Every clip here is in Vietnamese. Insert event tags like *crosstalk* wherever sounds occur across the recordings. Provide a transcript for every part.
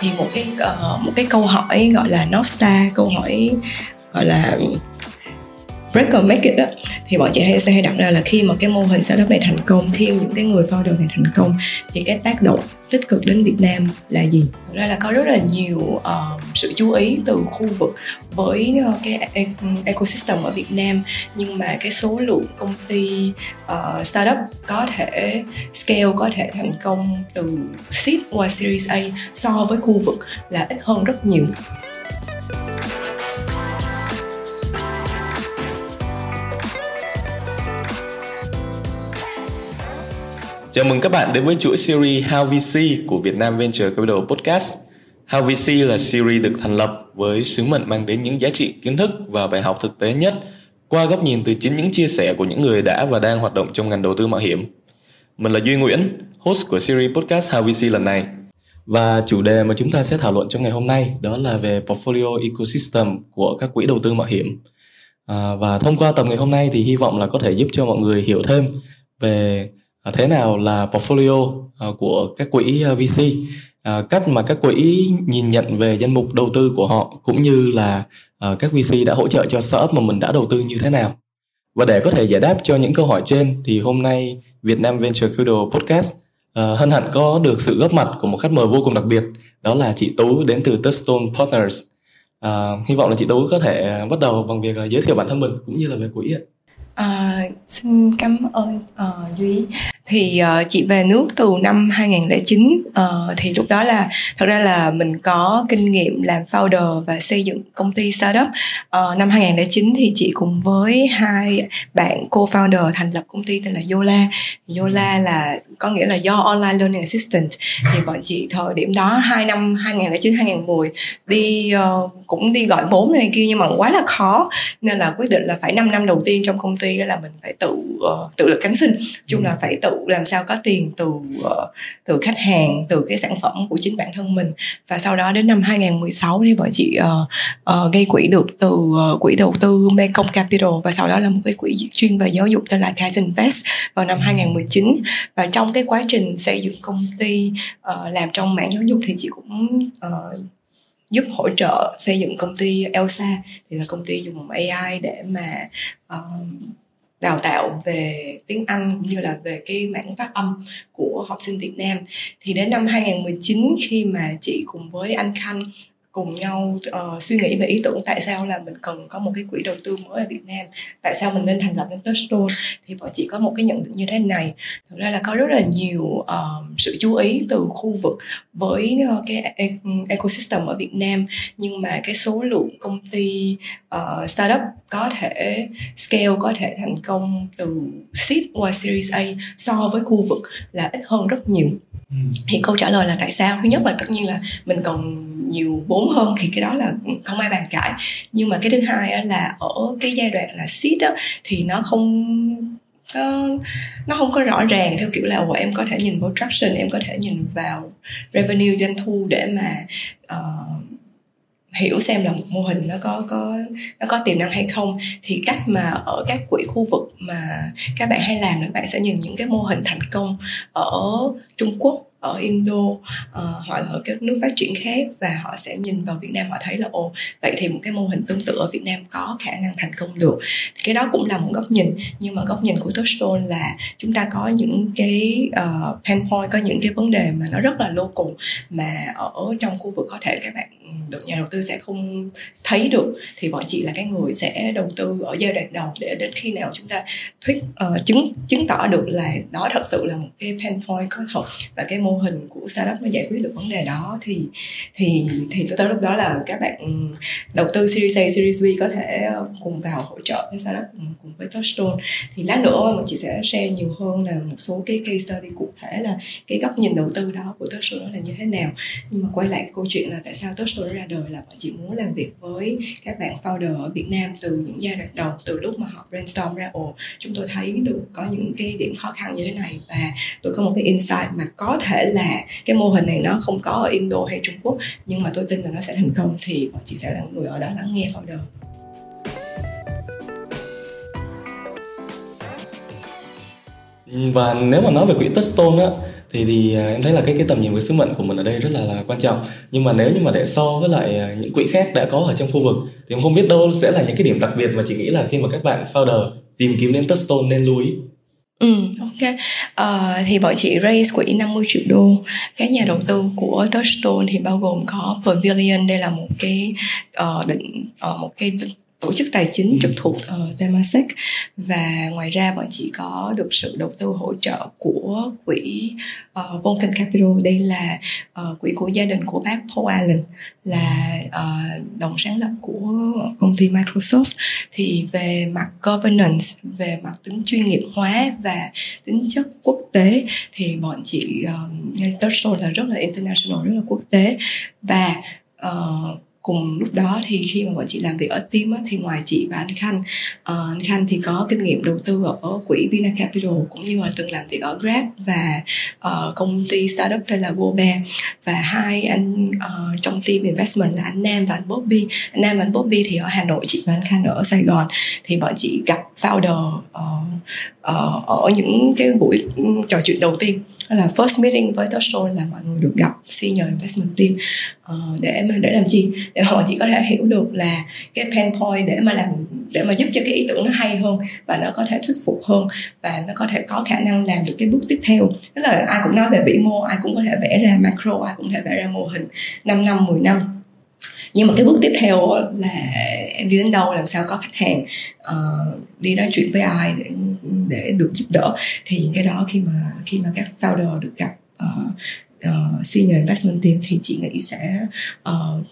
thì một cái uh, một cái câu hỏi gọi là North Star câu hỏi gọi là break or make it đó thì bọn chị hay sẽ hay đặt ra là khi mà cái mô hình startup này thành công khi những cái người founder này thành công thì cái tác động tích cực đến Việt Nam là gì? Thực ra là có rất là nhiều uh, sự chú ý từ khu vực với uh, cái e-, ecosystem ở Việt Nam nhưng mà cái số lượng công ty uh, startup có thể scale có thể thành công từ seed qua series A so với khu vực là ít hơn rất nhiều. Chào mừng các bạn đến với chuỗi series How VC của Việt Nam Venture Capital Podcast. How VC là series được thành lập với sứ mệnh mang đến những giá trị kiến thức và bài học thực tế nhất qua góc nhìn từ chính những chia sẻ của những người đã và đang hoạt động trong ngành đầu tư mạo hiểm. Mình là Duy Nguyễn, host của series podcast How VC lần này. Và chủ đề mà chúng ta sẽ thảo luận trong ngày hôm nay đó là về portfolio ecosystem của các quỹ đầu tư mạo hiểm. À, và thông qua tập ngày hôm nay thì hy vọng là có thể giúp cho mọi người hiểu thêm về À, thế nào là portfolio à, của các quỹ à, VC cách mà các quỹ nhìn nhận về danh mục đầu tư của họ cũng như là các VC đã hỗ trợ cho startup mà mình đã đầu tư như thế nào? Và để có thể giải đáp cho những câu hỏi trên thì hôm nay Việt Nam Venture Capital Podcast hân hạnh có được sự góp mặt của một khách mời vô cùng đặc biệt đó là chị Tú đến từ Touchstone Partners. À, hy vọng là chị Tú có thể bắt đầu bằng việc giới thiệu bản thân mình cũng như là về quỹ ạ. À, xin cảm ơn uh, Duy thì uh, chị về nước từ năm 2009 uh, ờ, thì lúc đó là thật ra là mình có kinh nghiệm làm founder và xây dựng công ty startup. Uh, năm 2009 thì chị cùng với hai bạn co-founder thành lập công ty tên là Yola. Yola là có nghĩa là do online learning assistant. Thì bọn chị thời điểm đó hai năm 2009 2010 đi uh, cũng đi gọi vốn này kia nhưng mà quá là khó. Nên là quyết định là phải 5 năm đầu tiên trong công ty là mình phải tự uh, tự lực cánh sinh. Chung là phải tự làm sao có tiền từ ờ, từ khách hàng từ cái sản phẩm của chính bản thân mình. Và sau đó đến năm 2016 thì bọn chị uh, uh, gây quỹ được từ uh, quỹ đầu tư Mekong Capital. Và sau đó là một cái quỹ chuyên về giáo dục tên là Kaizen Invest vào năm 2019 và trong cái quá trình xây dựng công ty uh, làm trong mảng giáo dục thì chị cũng uh, giúp hỗ trợ xây dựng công ty Elsa thì là công ty dùng AI để mà uh, đào tạo về tiếng Anh cũng như là về cái mảng phát âm của học sinh Việt Nam. Thì đến năm 2019 khi mà chị cùng với anh Khanh cùng nhau uh, suy nghĩ về ý tưởng tại sao là mình cần có một cái quỹ đầu tư mới ở Việt Nam tại sao mình nên thành lập nên Touchstone thì bọn chị có một cái nhận định như thế này. Thực ra là có rất là nhiều uh, sự chú ý từ khu vực với uh, cái e-, ecosystem ở Việt Nam nhưng mà cái số lượng công ty uh, startup có thể scale có thể thành công từ seed qua series A so với khu vực là ít hơn rất nhiều. Ừ. thì câu trả lời là tại sao? Thứ nhất là tất nhiên là mình cần nhiều vốn hơn thì cái đó là không ai bàn cãi. Nhưng mà cái thứ hai là ở cái giai đoạn là seed á, thì nó không nó, nó không có rõ ràng theo kiểu là Ồ, em có thể nhìn vào traction em có thể nhìn vào revenue doanh thu để mà uh, hiểu xem là một mô hình nó có có nó có tiềm năng hay không. Thì cách mà ở các quỹ khu vực mà các bạn hay làm là các bạn sẽ nhìn những cái mô hình thành công ở Trung Quốc ở Indo ờ, uh, hoặc là ở các nước phát triển khác và họ sẽ nhìn vào Việt Nam họ thấy là ồ vậy thì một cái mô hình tương tự ở Việt Nam có khả năng thành công được. Thì cái đó cũng là một góc nhìn nhưng mà góc nhìn của Touchstone là chúng ta có những cái uh, pain point có những cái vấn đề mà nó rất là local mà ở trong khu vực có thể các bạn được nhà đầu tư sẽ không thấy được thì bọn chị là cái người sẽ đầu tư ở giai đoạn đầu để đến khi nào chúng ta thuyết uh, chứng chứng tỏ được là đó thật sự là một cái pain point có thật và cái mô hình của startup nó giải quyết được vấn đề đó. Thì thì thì tới lúc đó là các bạn ừ, đầu tư series A series B có thể ờ, cùng vào hỗ trợ cái startup cùng, cùng với Touchstone. Thì lát nữa mình chị sẽ share nhiều hơn là một số cái case study cụ thể là cái góc nhìn đầu tư đó của Touchstone là như thế nào. Nhưng mà quay lại cái câu chuyện là tại sao Touchstone ra đời là bọn chị muốn làm việc với các bạn founder ở Việt Nam từ những giai đoạn đầu, từ lúc mà họ brainstorm ra. Ồ, chúng tôi thấy được có những cái điểm khó khăn như thế này và tôi có một cái insight mà có thể là cái mô hình này nó không có ở Indo hay Trung Quốc, nhưng mà tôi tin là nó sẽ thành công thì bọn chị sẽ là người ở đó lắng nghe founder. Và nếu mà nói về quỹ Touchstone á thì thì à, em thấy là cái cái tầm nhìn với sứ mệnh của mình ở đây rất là là quan trọng nhưng mà nếu như mà để so với lại à, những quỹ khác đã có ở trong khu vực thì em không biết đâu sẽ là những cái điểm đặc biệt mà chị nghĩ là khi mà các bạn founder tìm kiếm đến Touchstone nên lưu ý Ừ, ok. Uh, thì bọn chị raise quỹ 50 triệu đô. Các nhà đầu tư của Touchstone thì bao gồm có Pavilion, đây là một cái uh, định uh, một cái tổ chức tài chính trực thuộc uh, Temasek. Và ngoài ra bọn chị có được sự đầu tư hỗ trợ của quỹ uh, Vulcan Capital. Đây là uh, quỹ của gia đình của bác Paul Allen là uh, đồng sáng lập của công ty Microsoft. Thì về mặt governance về mặt tính chuyên nghiệp hóa và tính chất quốc tế thì bọn chị uh, Touchstone là rất là international rất là quốc tế. Và uh, cùng lúc đó thì khi mà bọn chị làm việc ở team á, thì ngoài chị và anh Khanh uh, anh Khanh thì có kinh nghiệm đầu tư ở quỹ Vina Capital cũng như là từng làm việc ở Grab và uh, công ty startup tên là Gobe và hai anh uh, trong team investment là anh Nam và anh Bobby. Anh Nam và anh Bobby thì ở Hà Nội chị và anh Khanh ở Sài Gòn. Thì bọn chị gặp founder uh, uh, ở những cái buổi ừ, trò chuyện đầu tiên là first meeting với Touchstone là mọi người được gặp senior investment team. Uh, để mà để làm chi? Để họ chỉ có thể hiểu được là cái pain point để mà làm để mà giúp cho cái ý tưởng nó hay hơn và nó có thể thuyết phục hơn và nó có thể có khả năng làm được cái bước tiếp theo. Tức là ai cũng nói về vĩ mô ai cũng có thể vẽ ra macro ai cũng có thể vẽ ra mô hình 5 năm 10 năm nhưng mà cái bước tiếp theo là em đi đến đâu làm sao có khách hàng uh, đi nói chuyện với ai để, để được giúp đỡ. Thì cái đó khi mà khi mà các founder được gặp uh, uh, senior investment team thì chị nghĩ sẽ uh,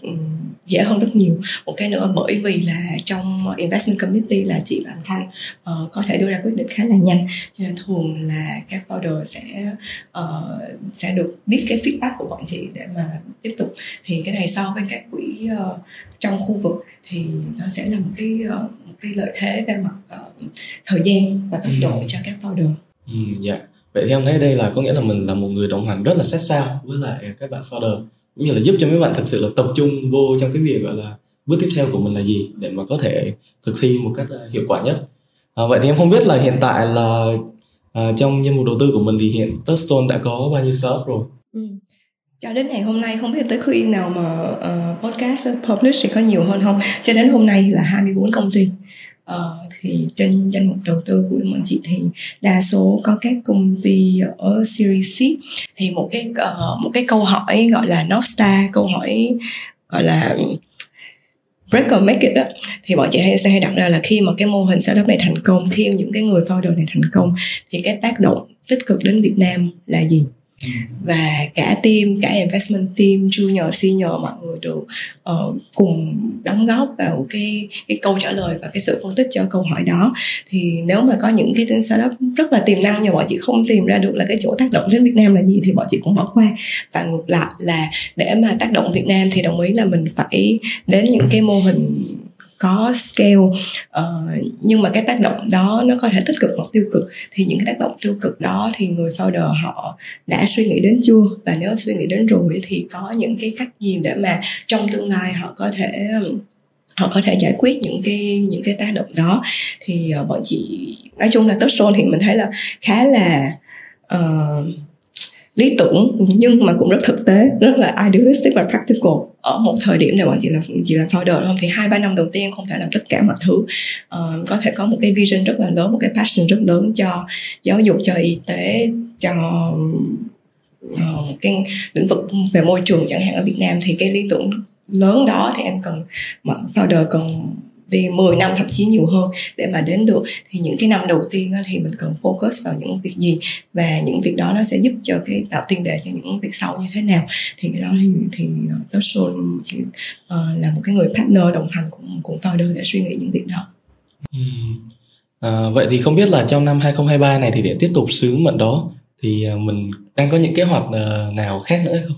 dễ hơn rất nhiều một cái nữa bởi vì là trong investment committee là chị và anh Khanh uh, có thể đưa ra quyết định khá là nhanh cho nên thường là các founder sẽ uh, sẽ được biết cái feedback của bọn chị để mà tiếp tục thì cái này so với các quỹ uh, trong khu vực thì nó sẽ là một cái uh, một cái lợi thế về mặt uh, thời gian và tốc độ ừ. cho các founder. Ừ, dạ. Yeah vậy thì em thấy đây là có nghĩa là mình là một người đồng hành rất là sát sao với lại các bạn founder cũng như là giúp cho mấy bạn thực sự là tập trung vô trong cái việc gọi là bước tiếp theo của mình là gì để mà có thể thực thi một cách à, hiệu quả nhất. À, vậy thì em không biết là hiện tại là à, trong danh mục đầu tư của mình thì hiện Touchstone đã có bao nhiêu startup rồi? Ừ. cho đến ngày hôm nay không biết tới khi nào mà uh, podcast publish thì có nhiều hơn không? Cho đến hôm nay là 24 công ty. Ờ, thì trên danh mục đầu tư của bọn chị thì đa số có các công ty ở Series C. Thì một cái uh, một cái câu hỏi gọi là North Star câu hỏi gọi là break or make it đó thì bọn chị hay sẽ hay đặt ra là khi mà cái mô hình startup này thành công khi những cái người founder này thành công thì cái tác động tích cực đến Việt Nam là gì? Và cả team cả investment team junior senior mọi người được uh, ờ, cùng đóng góp vào cái cái câu trả lời và cái sự phân tích cho câu hỏi đó. Thì nếu mà có những cái tên startup rất là tiềm năng nhưng bọn chị không tìm ra được là cái chỗ tác động đến Việt Nam là gì thì bọn chị cũng bỏ qua. Và ngược lại là để mà tác động Việt Nam thì đồng ý là mình phải đến những cái mô hình có scale uh, nhưng mà cái tác động đó nó có thể tích cực hoặc tiêu cực. Thì những cái tác động tiêu cực đó thì người founder họ đã suy nghĩ đến chưa? Và nếu suy nghĩ đến rồi thì có những cái cách gì để mà trong tương lai họ có thể họ có thể giải quyết những cái những cái tác động đó? Thì uh, bọn chị nói chung là touchstone thì mình thấy là khá là uh, lý tưởng nhưng mà cũng rất thực tế rất là idealistic và practical. Ở một thời điểm này bọn chị là chị là founder không thì hai ba năm đầu tiên không thể làm tất cả mọi thứ. Uh, có thể có một cái vision rất là lớn một cái passion rất lớn cho giáo dục cho y tế cho uh, cái lĩnh vực về môi trường chẳng hạn ở Việt Nam. Thì cái lý tưởng lớn đó thì em cần founder cần đi 10 năm thậm chí nhiều hơn để mà đến được thì những cái năm đầu tiên thì mình cần focus vào những việc gì và những việc đó nó sẽ giúp cho cái tạo tiền đề cho những việc sau như thế nào thì cái đó thì thì ờ, Tosol chỉ uh, là một cái người partner đồng hành cùng cùng founder để suy nghĩ những việc đó. Ừ. À, vậy thì không biết là trong năm 2023 này thì để tiếp tục sứ mệnh đó thì ờ, mình đang có những kế hoạch nào khác nữa hay không?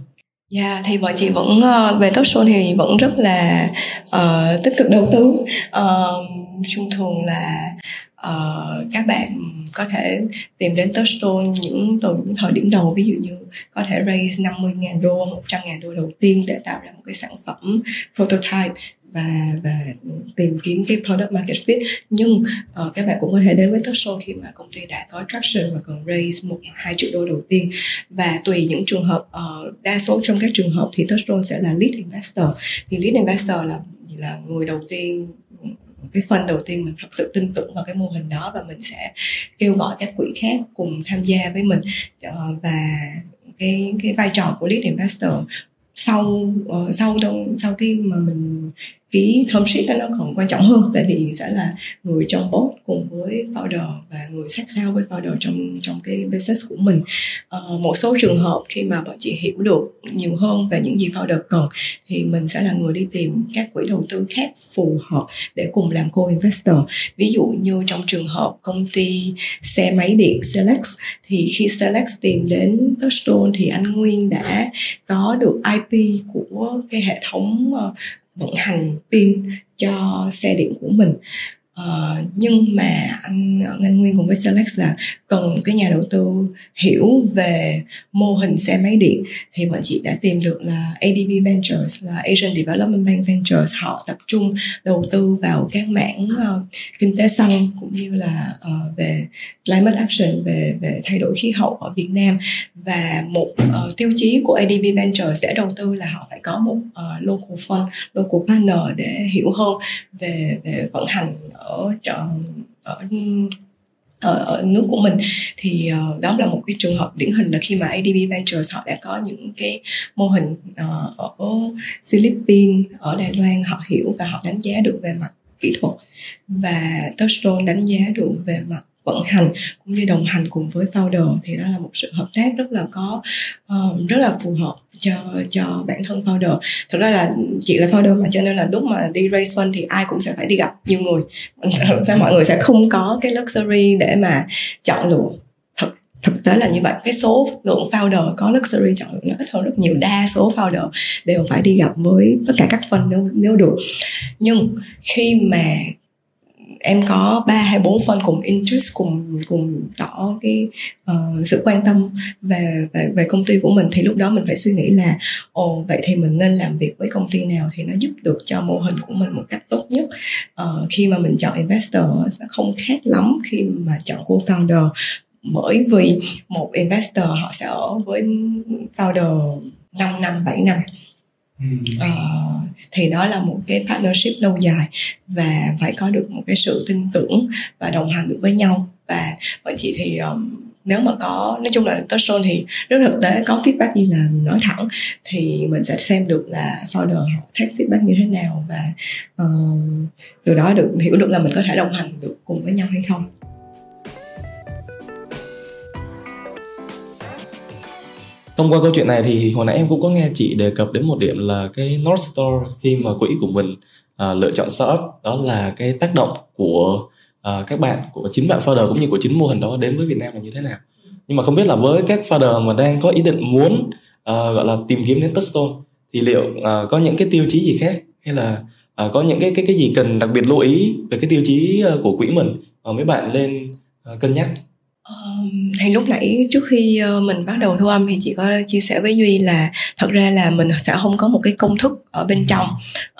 Dạ yeah, thì bọn chị vẫn ờ, về tốt Touchstone thì vẫn rất là uh, tích cực đầu tư. Ờ, uh, thông thường là uh, các bạn có thể tìm đến Touchstone những từ những thời điểm đầu ví dụ như có thể raise 50.000 đô, 100.000 đô đầu tiên để tạo ra một cái sản phẩm prototype và và tìm kiếm cái product market fit. Nhưng uh, các bạn cũng có thể đến với Touchstone khi mà công ty đã có traction và cần raise một hai triệu đô đầu tiên. Và tùy những trường hợp uh, đa số trong các trường hợp thì Touchstone sẽ là lead investor. Thì lead investor là là người đầu tiên cái phần đầu tiên mình thật sự tin tưởng vào cái mô hình đó và mình sẽ kêu gọi các quỹ khác cùng tham gia với mình. Uh, và cái cái vai trò của lead investor sau uh, sau trong sau khi mà mình cái term sheet đó nó còn quan trọng hơn tại vì sẽ là người trong board cùng với founder và người sát sao với founder trong trong cái business của mình. À, một số trường hợp khi mà bọn chị hiểu được nhiều hơn về những gì founder cần thì mình sẽ là người đi tìm các quỹ đầu tư khác phù hợp để cùng làm co-investor. Ví dụ như trong trường hợp công ty xe máy điện Selex thì khi Selex tìm đến Touchstone thì anh Nguyên đã có được IP của cái hệ thống ờ, vận hành pin cho xe điện của mình. Uh, nhưng mà anh anh Nguyên cùng với Selex là cần cái nhà đầu tư hiểu về mô hình xe máy điện. Thì bọn chị đã tìm được là ADB Ventures là Asian Development Bank Ventures. Họ tập trung đầu tư vào các mảng uh, kinh tế xanh cũng như là uh, về climate action về về thay đổi khí hậu ở Việt Nam. Và một uh, tiêu chí của ADB Ventures sẽ đầu tư là họ phải có một uh, local fund, local partner để hiểu hơn về về vận hành ở ở ở, ở nước của mình. Thì uh, đó là một cái trường hợp điển hình là khi mà ADB Ventures họ đã có những cái mô hình uh, ở Philippines ở Đài Loan họ hiểu và họ đánh giá được về mặt kỹ thuật. Và Touchstone đánh giá được về mặt vận hành cũng như đồng hành cùng với founder thì đó là một sự hợp tác rất là có um, rất là phù hợp cho cho bản thân founder. Thực ra là chị là founder mà cho nên là lúc mà đi raise fund thì ai cũng sẽ phải đi gặp nhiều người. Sao mọi người sẽ không có cái luxury để mà chọn lựa. Thực thực tế là như vậy. Cái số lượng founder có luxury chọn lựa nó ít hơn rất nhiều. Đa số founder đều phải đi gặp với tất cả các fund nếu nếu được. Nhưng khi mà em có ba hay bốn phân cùng interest cùng cùng tỏ cái uh, sự quan tâm về, về về công ty của mình. Thì lúc đó mình phải suy nghĩ là ồ vậy thì mình nên làm việc với công ty nào thì nó giúp được cho mô hình của mình một cách tốt nhất. Uh, khi mà mình chọn investor sẽ không khác lắm khi mà chọn co-founder bởi vì một investor họ sẽ ở với founder 5 năm 7 năm uh, thì đó là một cái partnership lâu dài và phải có được một cái sự tin tưởng và đồng hành được với nhau. Và bọn chị thì um, nếu mà có nói chung là touchstone thì rất thực tế có feedback như là nói thẳng thì mình sẽ xem được là founder họ take feedback như thế nào và uh, từ đó được hiểu được là mình có thể đồng hành được cùng với nhau hay không. Thông qua câu chuyện này thì hồi nãy em cũng có nghe chị đề cập đến một điểm là cái North Star khi mà quỹ của mình à, lựa chọn startup đó là cái tác động của à, các bạn của chính bạn founder cũng như của chính mô hình đó đến với Việt Nam là như thế nào. Nhưng mà không biết là với các founder mà đang có ý định muốn à, gọi là tìm kiếm đến Touchstone thì liệu à, có những cái tiêu chí gì khác hay là à, có những cái cái cái gì cần đặc biệt lưu ý về cái tiêu chí à, của quỹ mình mà mấy bạn lên à, cân nhắc? Thì lúc nãy trước khi ờ, mình bắt đầu thu âm thì chị có chia sẻ với duy là thật ra là mình sẽ không có một cái công thức ở bên trong.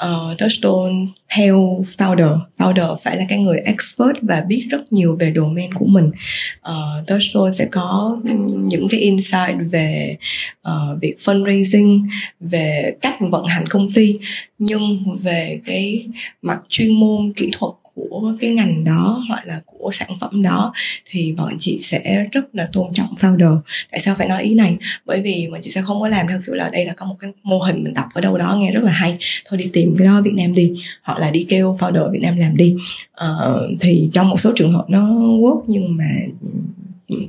Uh, touchstone theo founder founder phải là cái người expert và biết rất nhiều về domain của mình. Uh, touchstone sẽ có những cái insight về uh, việc fundraising về cách vận hành công ty nhưng về cái mặt chuyên môn kỹ thuật của cái ngành đó hoặc là của sản phẩm đó thì bọn chị sẽ rất là tôn trọng founder. Tại sao phải nói ý này? Bởi vì bọn chị sẽ không có làm theo kiểu là đây là có một cái mô hình mình tập ở đâu đó nghe rất là hay. Thôi đi tìm cái đó ở Việt Nam đi hoặc là đi kêu founder Việt Nam làm đi. Uh, thì trong một số trường hợp nó work nhưng mà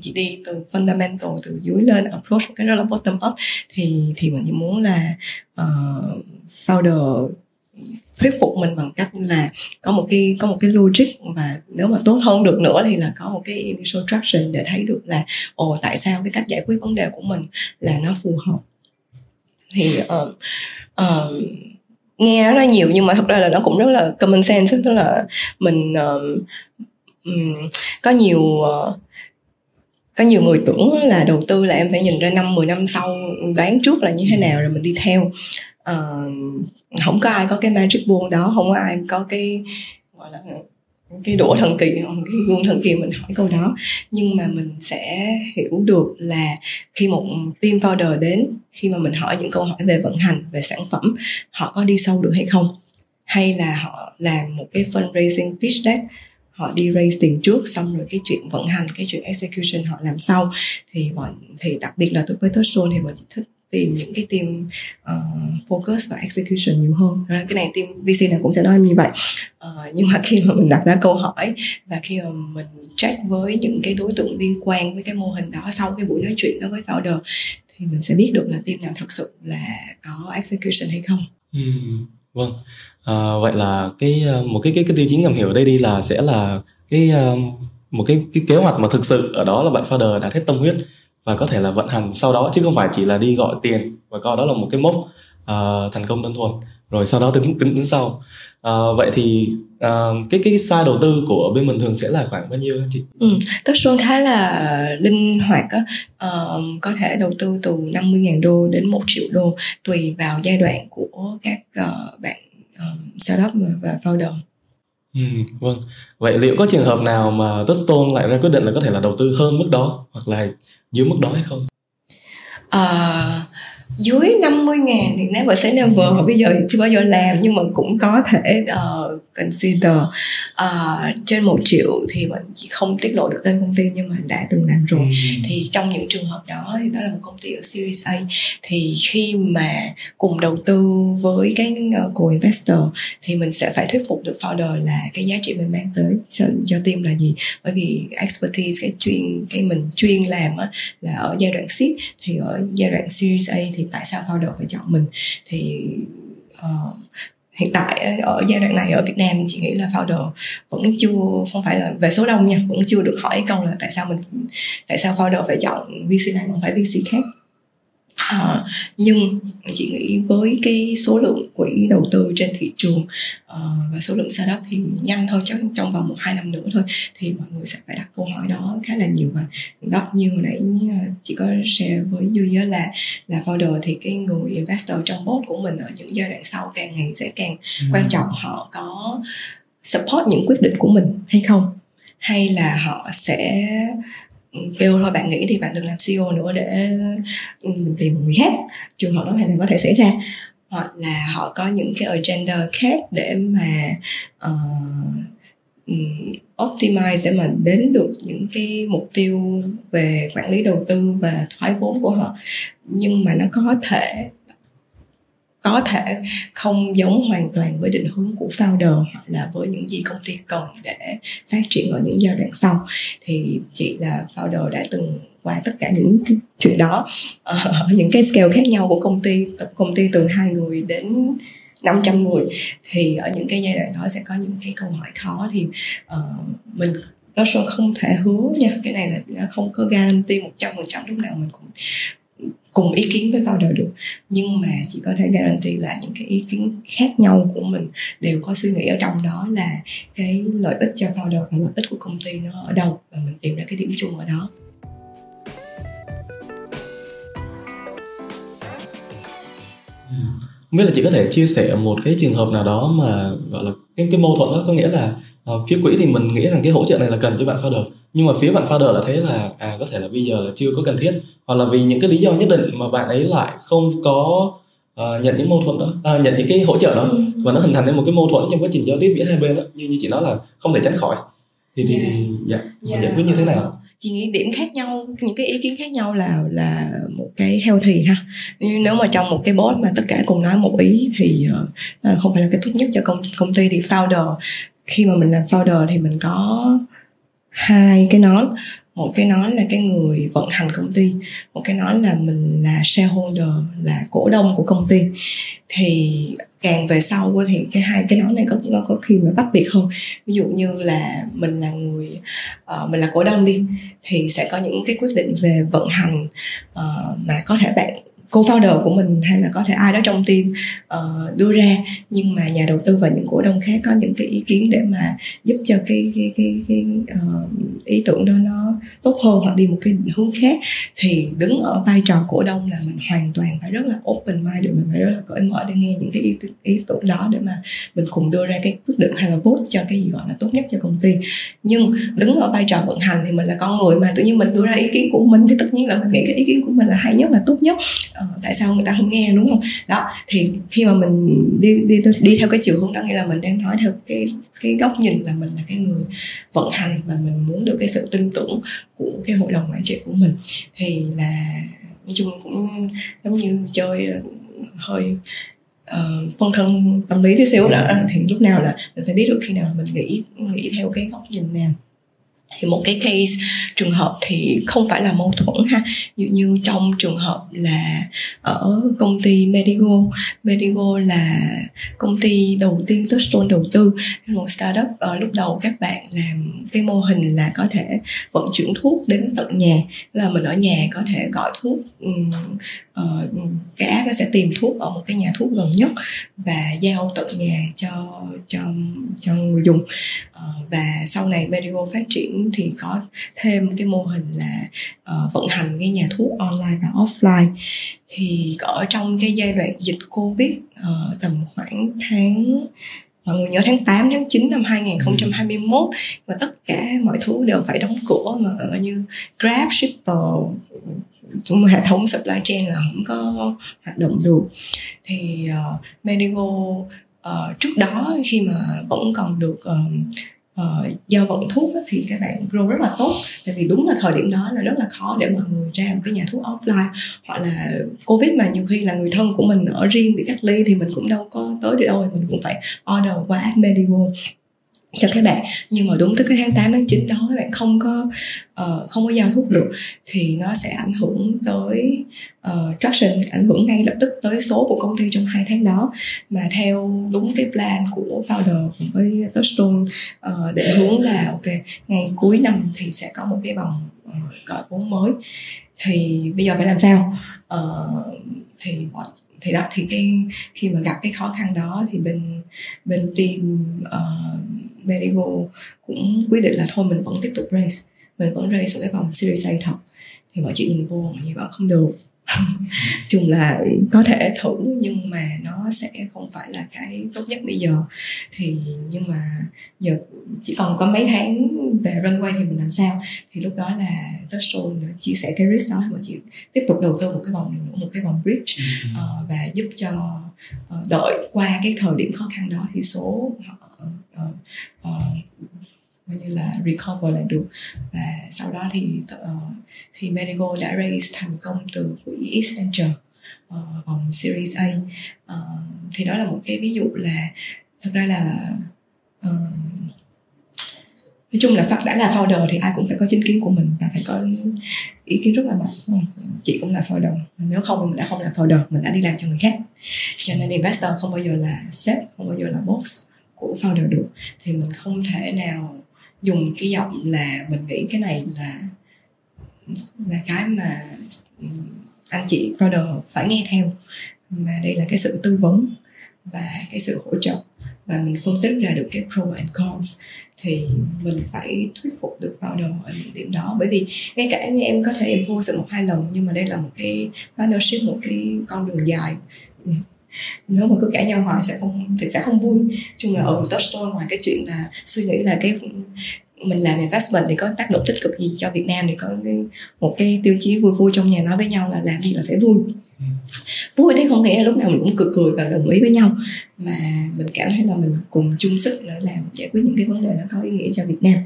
chị đi từ fundamental từ dưới lên approach một cái rất là bottom up thì thì mình chỉ muốn là uh, founder thuyết phục mình bằng cách là có một cái có một cái logic và nếu mà tốt hơn được nữa thì là có một cái initial traction để thấy được là ồ tại sao cái cách giải quyết vấn đề của mình là nó phù hợp. Thì uh, uh, nghe nó nhiều nhưng mà thật ra là nó cũng rất là common sense tức là mình uh, um, có nhiều uh, có nhiều người tưởng là đầu tư là em phải nhìn ra năm 10 năm sau đoán trước là như thế nào rồi mình đi theo uh, không có ai có cái magic buồn đó không có ai có cái gọi là cái đũa thần kỳ cái gương thần kỳ mình hỏi câu đó. Nhưng mà mình sẽ hiểu được là khi một team founder đến khi mà mình hỏi những câu hỏi về vận hành về sản phẩm họ có đi sâu được hay không? Hay là họ làm một cái fundraising pitch deck họ đi raise tiền trước xong rồi cái chuyện vận hành cái chuyện execution họ làm sau? Thì bọn thì đặc biệt là với Touchstone thì bọn chị thích tìm những cái team uh, focus và execution nhiều hơn. Ờ, cái này team VC nào cũng sẽ nói như vậy. Uh, nhưng mà khi mà mình đặt ra câu hỏi và khi mà mình check với những cái đối tượng liên quan với cái mô hình đó sau cái buổi nói chuyện đó với founder thì mình sẽ biết được là team nào thật sự là có execution hay không. Ừ, vâng. À, vậy là cái một cái cái cái tiêu chí ngầm hiểu ở đây đi là sẽ là cái một cái cái kế hoạch mà thực sự ở đó là bạn founder đã hết tâm huyết và có thể là vận hành sau đó chứ không phải chỉ là đi gọi tiền và coi đó là một cái mốc uh, thành công đơn thuần rồi sau đó tính tính tính sau uh, vậy thì uh, cái cái size đầu tư của bên mình thường sẽ là khoảng bao nhiêu anh chị? Ừ, tất xuân khá là linh hoạt á, uh, có thể đầu tư từ 50.000 đô đến 1 triệu đô tùy vào giai đoạn của các uh, bạn uh, startup và founder. Ừ, vâng. Vậy liệu có trường hợp nào mà Touchstone lại ra quyết định là có thể là đầu tư hơn mức đó hoặc là dưới mức đó hay không? À, dưới 50 ngàn thì never say never. Bây giờ thì chưa bao giờ làm nhưng mà cũng có thể uh, consider uh, trên một triệu thì mình chỉ không tiết lộ được tên công ty nhưng mà đã từng làm rồi. Ừ. thì trong những trường hợp đó thì đó là một công ty ở Series A. Thì khi mà cùng đầu tư với cái uh, co-investor thì mình sẽ phải thuyết phục được founder là cái giá trị mình mang tới cho, cho team là gì. Bởi vì expertise cái chuyên cái mình chuyên làm á, là ở giai đoạn seed. Thì ở giai đoạn Series A thì tại sao founder phải chọn mình? Thì uh, hiện tại ở giai đoạn này ở Việt Nam chị nghĩ là founder vẫn chưa không phải là về số đông nha vẫn chưa được hỏi câu là tại sao mình tại sao founder phải chọn VC này không phải VC khác à, nhưng chị nghĩ với cái số lượng quỹ đầu tư trên thị trường uh, và số lượng startup thì nhanh thôi chắc trong vòng một hai năm nữa thôi thì mọi người sẽ phải đặt câu hỏi đó khá là nhiều và đó như hồi nãy ờ, chị có share với duy là là founder thì cái người investor trong board của mình ở những giai đoạn sau càng ngày sẽ càng ừ. quan trọng họ có support những quyết định của mình hay không hay là họ sẽ kêu thôi bạn nghĩ thì bạn đừng làm CEO nữa để ừ, mình tìm người khác. Trường hợp đó hoàn toàn có thể xảy ra. Hoặc là họ có những cái agenda khác để mà uh, optimize để mà đến được những cái mục tiêu về quản lý đầu tư và thoái vốn của họ. Nhưng mà nó có thể có thể không giống hoàn toàn với định hướng của founder hoặc là với những gì công ty cần để phát triển ở những giai đoạn sau. Thì chị là founder đã từng qua tất cả những chuyện đó. Ở ờ, *laughs* những cái scale khác nhau của công ty công ty từ hai người đến 500 người. Thì ở những cái giai đoạn đó sẽ có những cái câu hỏi khó thì uh, mình đó không thể hứa nha. Cái này là không có guarantee một trăm phần trăm lúc nào mình cũng cùng ý kiến với founder được. Nhưng mà chị có thể guarantee là những cái ý kiến khác nhau của mình đều có suy nghĩ ở trong đó là cái lợi ích cho founder và lợi ích của công ty nó ở đâu và mình tìm ra cái điểm chung ở đó. Không biết là chị có thể chia sẻ một cái trường hợp nào đó mà, gọi là, cái cái mâu thuẫn đó có nghĩa là uh, phía quỹ thì mình nghĩ rằng cái hỗ trợ này là cần cho bạn founder nhưng mà phía bạn founder là thấy là à có thể là bây giờ là chưa có cần thiết hoặc là vì những cái lý do nhất định mà bạn ấy lại không có uh, nhận những mâu thuẫn đó uh, nhận những cái hỗ trợ đó ừ. và nó hình thành nên một cái mâu thuẫn trong quá trình giao tiếp giữa hai bên đó như như chị nói là không thể tránh khỏi thì thì, yeah. thì dạ yeah. giải quyết như thế nào chị nghĩ điểm khác nhau những cái ý kiến khác nhau là là một cái healthy ha nếu mà trong một cái board mà tất cả cùng nói một ý thì uh, không phải là cái tốt nhất cho công công ty thì founder khi mà mình làm founder thì mình có hai cái nón. Một cái nón là cái người vận hành công ty một cái nón là mình là shareholder là cổ đông của công ty. Thì càng về sau thì cái hai cái nón này có nó có khi nó tách biệt hơn. Ví dụ như là mình là người uh, mình là cổ đông đi thì sẽ có những cái quyết định về vận hành uh, mà có thể bạn co-founder của mình hay là có thể ai đó trong team uh, đưa ra. Nhưng mà nhà đầu tư và những cổ đông khác có những cái ý kiến để mà giúp cho cái cái cái, cái uh, ý tưởng đó nó tốt hơn hoặc đi một cái hướng khác. Thì đứng ở vai trò cổ đông là mình hoàn toàn phải rất là open mind để mình phải rất là cởi mở để nghe những cái ý, ý tưởng đó để mà mình cùng đưa ra cái quyết định hay là vote cho cái gì gọi là tốt nhất cho công ty. Nhưng đứng ở vai trò vận hành thì mình là con người mà tự nhiên mình đưa ra ý kiến của mình thì tất nhiên là mình nghĩ cái ý kiến của mình là hay nhất là tốt nhất. Ờ, ờ, tại sao người ta không nghe đúng không? Đó thì khi mà mình đi đi đi theo cái chiều hướng đó nghĩa là mình đang nói theo cái cái góc nhìn là mình là cái người vận hành và mình muốn được cái sự tin tưởng của cái hội đồng quản trị của mình. Thì là nói chung cũng giống như chơi ờ, hơi uh, phân thân tâm lý tí xíu đó. Thì lúc nào là mình phải biết được khi nào mình nghĩ nghĩ theo cái góc nhìn nào thì một cái case trường hợp thì không phải là mâu thuẫn ha. Như như trong trường hợp là ở công ty Medigo. Medigo là công ty đầu tiên Touchstone đầu tư. Một startup ở lúc đầu các bạn làm cái mô hình là có thể vận chuyển thuốc đến tận nhà. Là mình ở nhà có thể gọi thuốc um, uh, cái app nó sẽ tìm thuốc ở một cái nhà thuốc gần nhất và giao tận nhà cho cho cho người dùng. Uh, và sau này Medigo phát triển thì có thêm cái mô hình là uh, vận hành cái nhà thuốc online và offline. Thì ở trong cái giai đoạn dịch covid uh, tầm khoảng tháng mọi người nhớ tháng 8 tháng 9 năm 2021 và tất cả mọi thứ đều phải đóng cửa mà như Grab, Shipper chúng hệ thống supply chain là không có hoạt động được. Thì uh, Medigo uh, trước đó khi mà vẫn còn được uh, Ờ, uh, giao vận thuốc thì các bạn grow rất là tốt. Tại vì đúng là thời điểm đó là rất là khó để mọi người ra một cái nhà thuốc offline. Hoặc là covid mà nhiều khi là người thân của mình ở riêng bị cách ly thì mình cũng đâu có tới được đâu mình cũng phải order qua app Medigo cho các bạn. Nhưng mà đúng tới cái tháng 8 tháng 9 đó các bạn không có uh, không có giao thuốc được thì nó sẽ ảnh hưởng tới uh, traction ảnh hưởng ngay lập tức tới số của công ty trong hai tháng đó. Mà theo đúng cái plan của founder cùng với Touchstone uh, ờ, định hướng là ok ngày cuối năm thì sẽ có một cái vòng uh, gọi vốn mới. Thì bây giờ phải làm sao? Uh, thì mọi thì đó thì cái khi mà gặp cái khó khăn đó thì bên bên team uh, Medigo cũng quyết định là thôi, mình vẫn tiếp tục race mình vẫn race ở cái vòng series A thật. Thì mọi chuyện nhìn vô, mọi người vẫn không được. *laughs* chung là có thể thử nhưng mà nó sẽ không phải là cái tốt nhất bây giờ. Thì nhưng mà giờ chỉ còn có mấy tháng về runway thì mình làm sao? Thì lúc đó là Touchstone chia sẻ cái risk đó mà chị tiếp tục đầu tư một cái vòng nữa một cái vòng bridge uh, và giúp cho uh, đợi qua cái thời điểm khó khăn đó thì số họ uh, uh, như là recover lại được. Và sau đó thì uh, thì Medigo đã raise thành công từ quỹ Accenture uh, ờ, vòng Series A. Uh, thì đó là một cái ví dụ là thật ra là uh, nói chung là phát đã là founder thì ai cũng phải có chính kiến của mình và phải có ý kiến rất là mạnh chị cũng là founder nếu không mình đã không là founder mình đã đi làm cho người khác. Cho nên investor không bao giờ là sếp không bao giờ là boss của founder được. Thì mình không thể nào dùng cái giọng là mình nghĩ cái này là là cái mà anh chị founder phải nghe theo. Mà đây là cái sự tư vấn và cái sự hỗ trợ và mình phân tích ra được cái pro and cons thì mình phải thuyết phục được founder ở những điểm đó. Bởi vì ngay cả em có thể em vô sự một hai lần nhưng mà đây là một cái partnership, một cái con đường dài nếu mà cứ cãi nhau hoài sẽ không thì sẽ không vui chung là ở Touchstone ngoài cái chuyện là suy nghĩ là cái mình làm investment thì có tác động tích cực gì cho Việt Nam thì có cái, một cái tiêu chí vui vui trong nhà nói với nhau là làm gì là phải vui ừ vui đấy không nghĩa là lúc nào mình cũng cười cười và đồng ý với nhau. Mà mình cảm thấy là mình cùng chung sức để làm giải quyết những cái vấn đề nó có ý nghĩa cho Việt Nam.